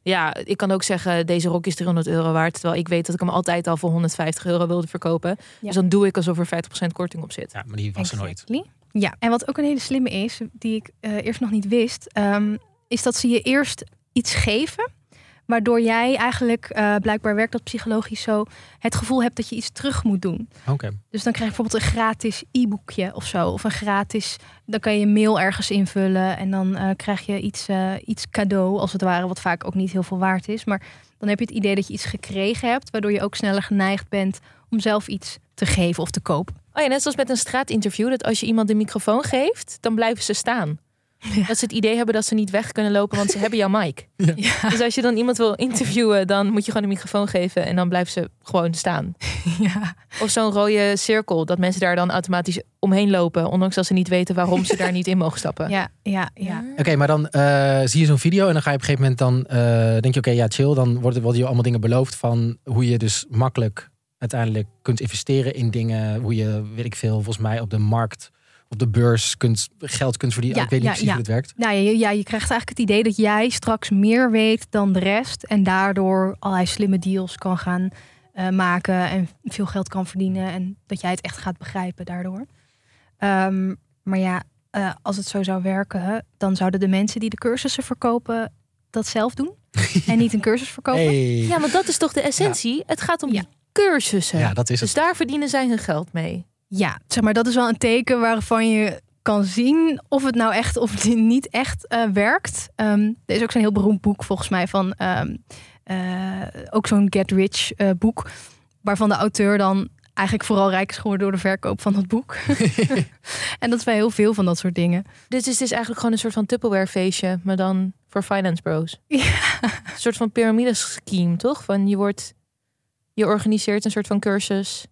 Ja, ik kan ook zeggen, deze rok is 300 euro waard. Terwijl ik weet dat ik hem altijd al voor 150 euro wilde verkopen. Dus dan doe ik alsof er 50% korting op zit. Ja, maar die was er nooit. Ja, en wat ook een hele slimme is, die ik eh, eerst nog niet wist, ehm, is dat ze je eerst iets geven. Waardoor jij eigenlijk, eh, blijkbaar werkt dat psychologisch zo, het gevoel hebt dat je iets terug moet doen. Oké. Dus dan krijg je bijvoorbeeld een gratis e-boekje of zo. Of een gratis, dan kan je een mail ergens invullen. En dan eh, krijg je iets, eh, iets cadeau, als het ware, wat vaak ook niet heel veel waard is. Maar dan heb je het idee dat je iets gekregen hebt, waardoor je ook sneller geneigd bent om zelf iets te geven of te kopen. Oh ja, net zoals met een straatinterview. Dat als je iemand de microfoon geeft, dan blijven ze staan. Dat ze het idee hebben dat ze niet weg kunnen lopen, want ze hebben jouw mic. Dus als je dan iemand wil interviewen, dan moet je gewoon een microfoon geven en dan blijven ze gewoon staan. Ja. Of zo'n rode cirkel, dat mensen daar dan automatisch omheen lopen, ondanks dat ze niet weten waarom ze daar niet in mogen stappen. Ja, ja, ja. Oké, maar dan eh, zie je zo'n video en dan ga je op een gegeven moment dan eh, denk je, oké, ja, chill. Dan worden, worden je allemaal dingen beloofd van hoe je dus makkelijk uiteindelijk kunt investeren in dingen. Hoe je, weet ik veel, volgens mij op de markt, op de beurs kunt, geld kunt verdienen. Ja, ik weet niet ja, precies ja. hoe het werkt. Nou, ja, ja, je krijgt eigenlijk het idee dat jij straks meer weet dan de rest. En daardoor allerlei slimme deals kan gaan eh, maken en veel geld kan verdienen. En dat jij het echt gaat begrijpen daardoor. Ehm, maar ja, eh, als het zo zou werken, dan zouden de mensen die de cursussen verkopen dat zelf doen. en niet een cursus verkopen. Hey. Ja, maar dat is toch de essentie? Het gaat om Ja. die cursussen. Ja, dat is het. Dus daar verdienen zij hun geld mee. Ja, zeg maar, dat is wel een teken waarvan je kan zien of het nou echt of het niet echt eh, werkt. Ehm, er is ook zo'n heel beroemd boek volgens mij van ehm, eh, ook zo'n Get Rich eh, boek, waarvan de auteur dan eigenlijk vooral rijk is geworden door de verkoop van dat boek. en dat is bij heel veel van dat soort dingen. Dit is dus eigenlijk gewoon een soort van Tupperware feestje, maar dan voor finance bros. Ja. Een soort van piramidescheme, toch? Van je wordt, je organiseert een soort van cursus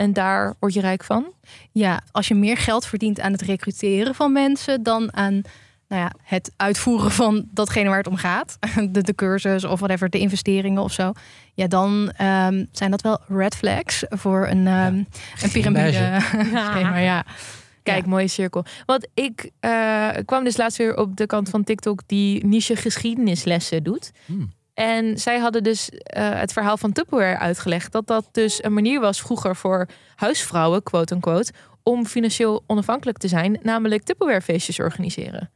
en daar word je rijk van. Ja, als je meer geld verdient aan het recruteren van mensen dan aan nou ja, het uitvoeren van datgene waar het om gaat, de, de cursus of whatever, de investeringen of zo, ja, dan ehm, zijn dat wel red flags voor een, ehm een piramide. schema, ja. Kijk, mooie cirkel. Want ik eh, kwam dus laatst weer op de kant van TikTok die niche geschiedenislessen doet. Hmm. En zij hadden dus eh, het verhaal van Tupperware uitgelegd. Dat dat dus een manier was vroeger voor huisvrouwen, quote unquote, om financieel onafhankelijk te zijn. Namelijk Tupperware feestjes organiseren.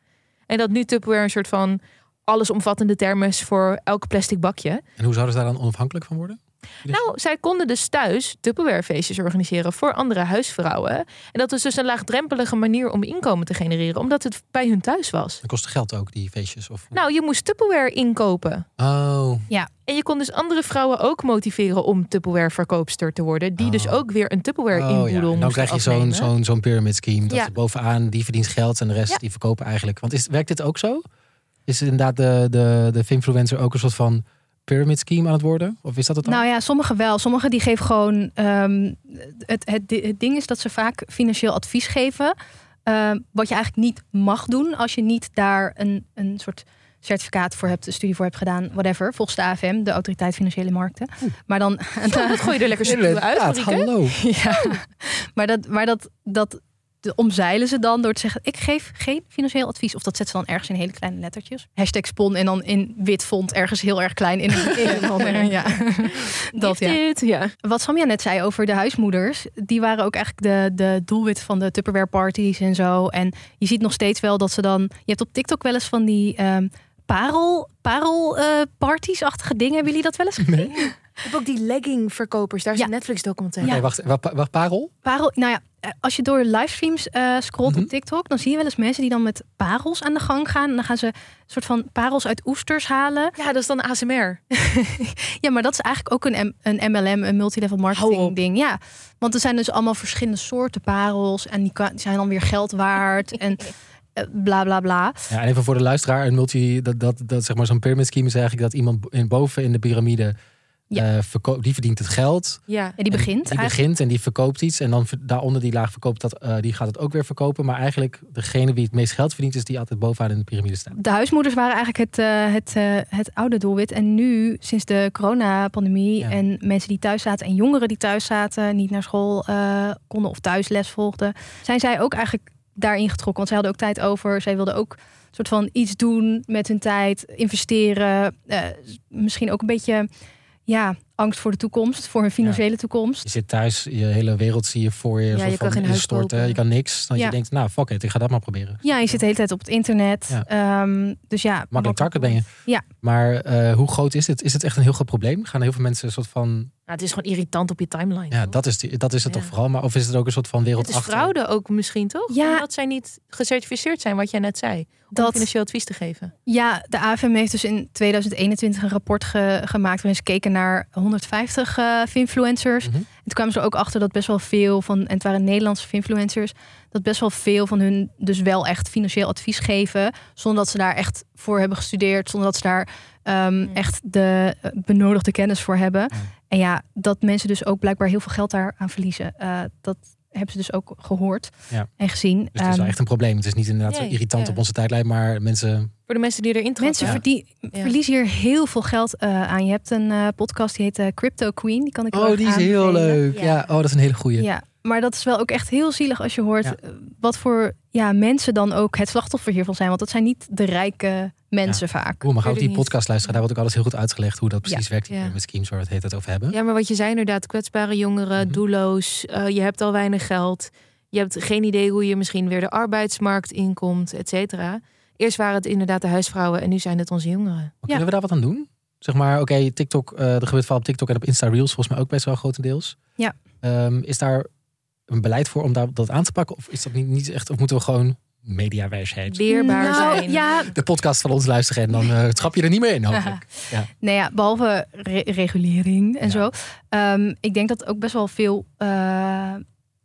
En dat nu Tupperware een soort van allesomvattende term is voor elk plastic bakje. En hoe zouden ze daar dan onafhankelijk van worden? Nou, zij konden dus thuis Tupperware feestjes organiseren voor andere huisvrouwen. En dat was dus een laagdrempelige manier om inkomen te genereren, omdat het bij hun thuis was. Dat kostte geld ook, die feestjes? Of... Nou, je moest Tupperware inkopen. Oh, Ja, En je kon dus andere vrouwen ook motiveren om Tupperware verkoopster te worden. Die dus Oh. ook weer een Tupperware oh inboedel dan moesten krijg je zo'n zo'n zo'n pyramid scheme. Dat Ja. bovenaan, die verdient geld en de rest Ja. die verkopen eigenlijk. Want is, werkt dit ook zo? Is inderdaad de, de, de influencer ook een soort van pyramid scheme aan het worden? Of is dat het dan? Nou ja, sommigen wel. Sommigen die geven gewoon. ehm, het, het, het ding is dat ze vaak financieel advies geven. ehm, wat je eigenlijk niet mag doen als je niet daar een, een soort certificaat voor hebt, een studie voor hebt gedaan, whatever. Volgens de AFM, de Autoriteit Financiële Markten. Maar dan. Dat gooi je er lekker subtiel uit, hallo. ja, maar dat, maar dat, dat omzeilen ze dan door te zeggen: ik geef geen financieel advies. Of dat zetten ze dan ergens in hele kleine lettertjes. Hashtag spon en dan in wit font ergens heel erg klein in een, in een ander- ja. dat ja. Dit, ja. Wat Samja net zei over de huismoeders, die waren ook eigenlijk de, de doelwit van de Tupperware parties en zo. En je ziet nog steeds wel dat ze dan. Je hebt op TikTok wel eens van die ehm, parel, parel eh, parties-achtige dingen. Hebben jullie dat wel eens gezien? Ik heb ook die leggingverkopers. Daar is Ja. een Netflix documentaire. Oké, wacht, wacht, wacht, parel? Parel, nou ja, eh, als je door livestreams eh scrolt Mhm. op TikTok, dan zie je wel eens mensen die dan met parels aan de gang gaan. En dan gaan ze een soort van parels uit oesters halen. Ja, dat is dan ASMR. Ja, maar dat is eigenlijk ook een, M- een MLM, een multilevel marketing ding. Ja, want er zijn dus allemaal verschillende soorten parels en die, kan, die zijn dan weer geld waard en eh, bla bla bla. Ja, en even voor de luisteraar, een multi, dat, dat, dat zeg maar zo'n pyramid scheme is eigenlijk dat iemand in, boven in de piramide Ja. eh, die verdient het geld. Ja. Ja, die En begint Die eigenlijk. begint en die verkoopt iets. En dan daaronder die laag verkoopt dat, eh, die gaat het ook weer verkopen. Maar eigenlijk degene wie het meest geld verdient, is die altijd bovenaan in de piramide staat. De huismoeders waren eigenlijk het, eh, het, eh, het oude doelwit. En nu, sinds de coronapandemie Ja. en mensen die thuis zaten en jongeren die thuis zaten, niet naar school eh, konden of thuis les volgden, zijn zij ook eigenlijk daarin getrokken. Want zij hadden ook tijd over. Zij wilden ook soort van iets doen met hun tijd, investeren. eh, misschien ook een beetje ja, angst voor de toekomst, voor hun financiële toekomst. Je zit thuis, je hele wereld zie je voor je. Ja, je kan geen huis. Je kan niks. Dan Ja. je denkt, nou fuck it, ik ga dat maar proberen. Ja, je zit de hele tijd op het internet. Ja. Ehm, dus ja, Makkelijk target ben je. Ja. Maar eh, hoe groot is dit? Is het echt een heel groot probleem? Gaan heel veel mensen een soort van... Nou, het is gewoon irritant op je timeline. Ja, toch? dat is, die, dat is het Ja. toch vooral. Maar of is het ook een soort van wereld Het is achter? fraude ook misschien, toch? Ja. Omdat zij niet gecertificeerd zijn, wat jij net zei. Om Dat- financieel advies te geven. Ja, de AFM heeft dus in 2021 een rapport ge- gemaakt waarin ze keken naar 150 eh influencers. Mhm. En toen kwamen ze er ook achter dat best wel veel van, en het waren Nederlandse influencers, dat best wel veel van hun dus wel echt financieel advies geven, zonder dat ze daar echt voor hebben gestudeerd, zonder dat ze daar ehm, echt de eh, benodigde kennis voor hebben. En ja, dat mensen dus ook blijkbaar heel veel geld daar aan verliezen. Eh, dat hebben ze dus ook gehoord Ja. en gezien. Dus het is wel Ehm, echt een probleem. Het is niet inderdaad Nee, irritant ja. op onze tijdlijn, maar mensen... Voor de mensen die erin trappen. Mensen verdien- Ja. verliezen hier heel veel geld eh, aan. Je hebt een eh, podcast die heet eh, Crypto Queen. Die kan ik Oh, die is heel leuk. Ja. Ja. oh, dat is een hele goeie. Ja, maar dat is wel ook echt heel zielig als je hoort Ja. eh, wat voor ja, mensen dan ook het slachtoffer hiervan zijn. Want dat zijn niet de rijke mensen vaak. Oeh, maar ga ook die niet. podcast luisteren. Daar wordt ook alles heel goed uitgelegd hoe dat precies werkt. Die Ja. pyramid schemes waar we het heet het over hebben. Ja, maar wat je zei inderdaad, kwetsbare jongeren, Mhm. doelloos, eh, je hebt al weinig geld, je hebt geen idee hoe je misschien weer de arbeidsmarkt inkomt, et cetera. Eerst waren het inderdaad de huisvrouwen en nu zijn het onze jongeren. Maar Kunnen we daar wat aan doen? Zeg maar, oké, TikTok, eh er gebeurt op TikTok en op Insta Reels volgens mij ook best wel grotendeels. Ja. Ehm, is daar een beleid voor om daar, dat aan te pakken? Of is dat niet, niet echt, of moeten we gewoon mediawijsheid, Weerbaar nou, zijn. ja, de podcast van ons luisteren en dan eh trap je er niet meer in hopelijk. Ja. nee, ja, behalve re- regulering en Ja. zo. Ehm, ik denk dat ook best wel veel, eh,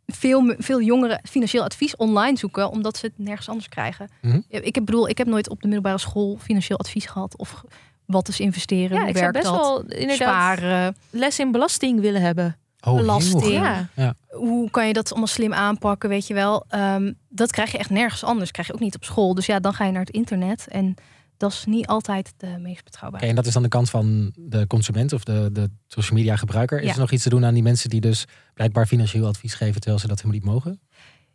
veel, veel jongeren financieel advies online zoeken, omdat ze het nergens anders krijgen. Mhm. Ik heb, bedoel, ik heb nooit op de middelbare school financieel advies gehad. Of wat is investeren, Ja, hoe ik zou werkt best dat? wel inderdaad Sparen. les in belasting willen hebben. Oh, Belasting. goed. Ja. hoe kan je dat allemaal slim aanpakken, weet je wel? Ehm, dat krijg je echt nergens anders. krijg je ook niet op school. Dus ja, dan ga je naar het internet. En dat is niet altijd de meest betrouwbare. Oké, en dat is dan de kant van de consument of de, de social media gebruiker. Is Ja. er nog iets te doen aan die mensen die dus blijkbaar financieel advies geven terwijl ze dat helemaal niet mogen?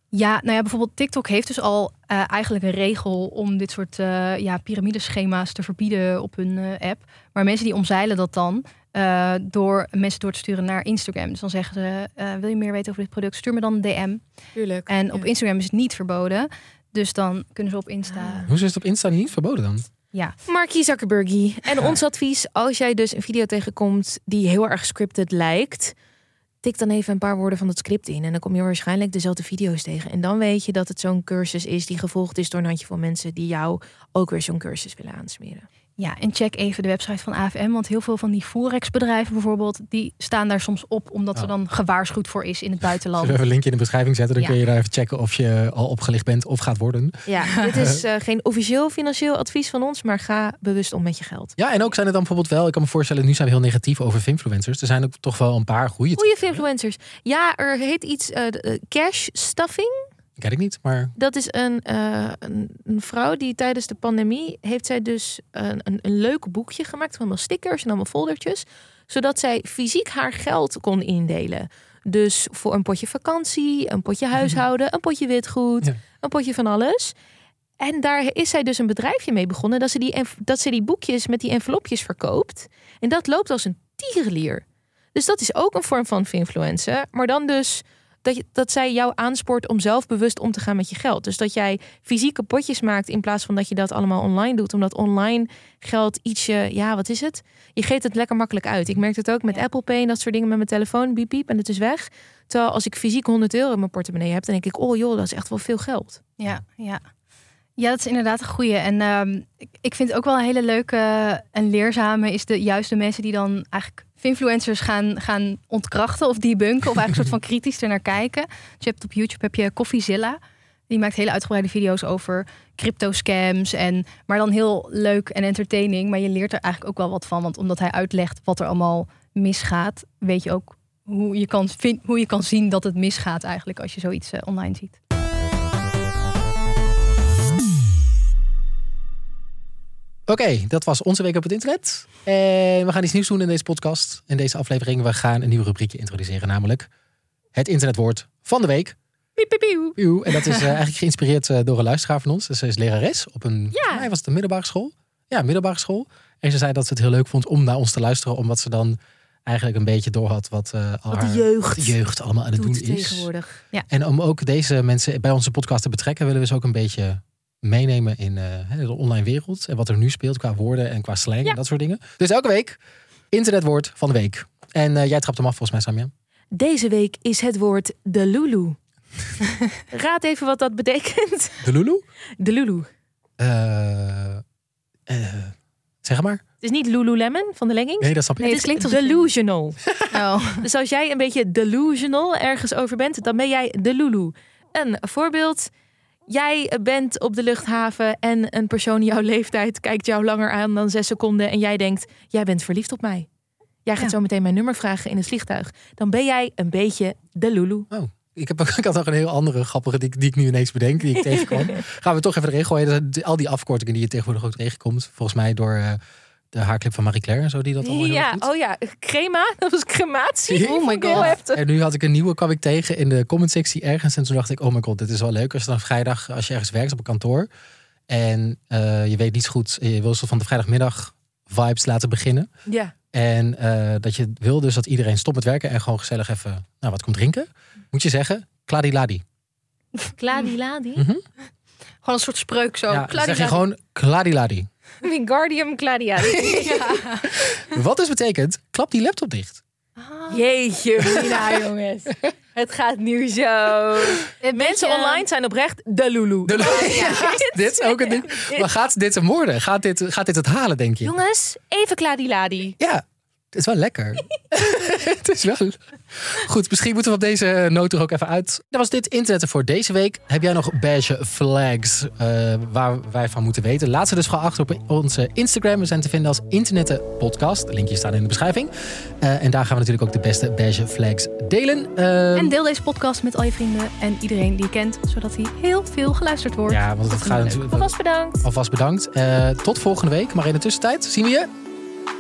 Ja, nou ja, bijvoorbeeld TikTok heeft dus al eh, eigenlijk een regel om dit soort eh, ja, piramideschema's te verbieden op hun eh, app. Maar mensen die omzeilen dat dan eh, door mensen door te sturen naar Instagram. Dus dan zeggen ze, eh, wil je meer weten over dit product? Stuur me dan een DM. Tuurlijk. En op Instagram is het niet verboden. Dus dan kunnen ze op Insta... Hoezo is het op Insta niet verboden dan? Ja. Markie Zuckerbergie. En ons advies, als jij dus een video tegenkomt die heel erg scripted lijkt, tik dan even een paar woorden van het script in. En dan kom je waarschijnlijk dezelfde video's tegen. En dan weet je dat het zo'n cursus is die gevolgd is door een handjevol mensen die jou ook weer zo'n cursus willen aansmeren. Ja, en check even de website van AFM. Want heel veel van die Forex-bedrijven bijvoorbeeld... die staan daar soms op omdat er Oh. dan gewaarschuwd voor is in het Zullen buitenland. we even een linkje in de beschrijving zetten? Dan Ja. kun je daar even checken of je al opgelicht bent of gaat worden. Ja, dit is eh, geen officieel financieel advies van ons, maar ga bewust om met je geld. Ja, en ook zijn er dan bijvoorbeeld wel, ik kan me voorstellen, nu zijn we heel negatief over influencers. Er zijn ook toch wel een paar goede. Goeie influencers. Ja, er heet iets eh, cash stuffing. Ken ik niet, maar Dat is een, eh, een, een vrouw die tijdens de pandemie heeft zij dus een, een, een leuk boekje gemaakt van allemaal stickers en allemaal foldertjes, zodat zij fysiek haar geld kon indelen. Dus voor een potje vakantie, een potje huishouden, een potje witgoed, Ja. een potje van alles. En daar is zij dus een bedrijfje mee begonnen dat ze die, dat ze die boekjes met die envelopjes verkoopt. En dat loopt als een tierenlier. Dus dat is ook een vorm van influencer. Maar dan dus dat, je, dat zij jou aanspoort om zelf bewust om te gaan met je geld. Dus dat jij fysieke potjes maakt in plaats van dat je dat allemaal online doet. Omdat online geld ietsje, ja, wat is het? Je geeft het lekker makkelijk uit. Ik merk het ook met Apple Pay en dat soort dingen met mijn telefoon. Biep, biep en het is weg. Terwijl als ik fysiek 100 euro in mijn portemonnee heb, dan denk ik, oh joh, dat is echt wel veel geld. Ja, ja. Ja, dat is inderdaad een goeie. En ik, ik vind ook wel een hele leuke en leerzame... is de juiste mensen die dan eigenlijk influencers gaan, gaan ontkrachten of debunken... of eigenlijk een soort van kritisch ernaar kijken. Dus je hebt op YouTube heb je Coffeezilla. Die maakt hele uitgebreide video's over crypto scams. En, maar dan heel leuk en entertaining. Maar je leert er eigenlijk ook wel wat van. Want omdat hij uitlegt wat er allemaal misgaat... weet je ook hoe je kan, hoe je kan zien dat het misgaat eigenlijk... als je zoiets eh, online ziet. Oké, dat was onze week op het internet. En we gaan iets nieuws doen in deze podcast. In deze aflevering. We gaan een nieuw rubriekje introduceren, namelijk het internetwoord van de week. Piep, piep, piep. En dat is eh, eigenlijk geïnspireerd eh, door een luisteraar van ons. Dus ze is lerares op een, Ja. ja. was het een middelbare school? Ja, middelbare school. En ze zei dat ze het heel leuk vond om naar ons te luisteren, omdat ze dan eigenlijk een beetje doorhad wat, eh al Wat de haar- jeugd wat de jeugd allemaal aan het doen is. tegenwoordig. En om ook deze mensen bij onze podcast te betrekken, willen we ze ook een beetje meenemen in eh, de online wereld. En wat er nu speelt qua woorden en qua slang Ja. en dat soort dingen. Dus elke week internetwoord van de week. En eh, jij trapt hem af volgens mij, Samia. Deze week is het woord de Lulu. Raad even wat dat betekent. De Lulu? De Lulu. Eh, eh, zeg maar. Het is niet Lululemon van de leggings. Nee, dat snap ik. Nee, het klinkt als een- delusional. Oh. Dus als jij een beetje delusional ergens over bent, dan ben jij de Lulu. Een voorbeeld. Jij bent op de luchthaven en een persoon in jouw leeftijd kijkt jou langer aan dan zes seconden en jij denkt, jij bent verliefd op mij. Jij gaat Ja. zo meteen mijn nummer vragen in het vliegtuig. Dan ben jij een beetje de Lulu. Oh, ik, heb, ik had nog een heel andere grappige die, ik- die ik nu ineens bedenk, die ik tegenkwam. Gaan we toch even erin gooien. Al die afkortingen die je tegenwoordig ook tegenkomt. Volgens mij door eh, de haarclip van Marie Claire en zo, die dat allemaal heel erg Ja, doet. oh ja, crema, dat was crematie. Oh my heel God. heftig. En nu had ik een nieuwe kwam ik tegen in de comment sectie ergens. En toen dacht ik, oh my god, dit is wel leuk. Als je dan vrijdag, als je ergens werkt op een kantoor. En eh, je weet niet zo goed, je wil zo van de vrijdagmiddag vibes laten beginnen. Ja. En eh, dat je wil dus dat iedereen stopt met werken en gewoon gezellig even, nou wat komt drinken. Moet je zeggen, kladiladi. Kladiladi. Mhm. Gewoon een soort spreuk zo. ja, Kladiladi. zeg je gewoon kladiladi. Wingardium Gladiati. Wat dus betekent, klap die laptop dicht. Jeetje, Mina, jongens. Het gaat nu zo. Mensen online zijn oprecht de Lulu. dit is ook een ding. Maar gaat dit hem worden? Gaat dit, gaat dit het halen, denk je? Jongens, even Kladiladi. Ja, het is wel lekker. het is wel. Goed, misschien moeten we op deze noot er ook even uit. Dat was dit internet voor deze week. Heb jij nog beige flags eh, waar wij van moeten weten? Laat ze dus gewoon achter op onze Instagram. We zijn te vinden als Internetten Podcast. De linkjes staan in de beschrijving. Eh, en daar gaan we natuurlijk ook de beste beige flags delen. Eh, En deel deze podcast met al je vrienden en iedereen die je kent, zodat hij heel veel geluisterd wordt. ja, want het Dat gaat natuurlijk. Alvast bedankt. Alvast bedankt. Eh, tot volgende week. Maar in de tussentijd zien we je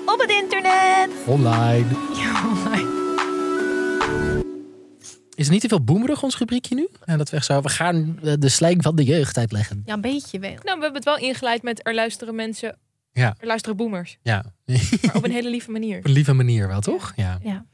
Op het internet. online. Ja, online. Is het niet te veel boemerig ons rubriekje nu? Ja, dat we echt zo, we gaan eh, de slang van de jeugd uitleggen. Ja, een beetje wel. Nou, we hebben het wel ingeleid met er luisteren mensen, Ja. er luisteren boomers. Ja, Maar op een hele lieve manier. op een lieve manier wel, toch? Ja. Ja.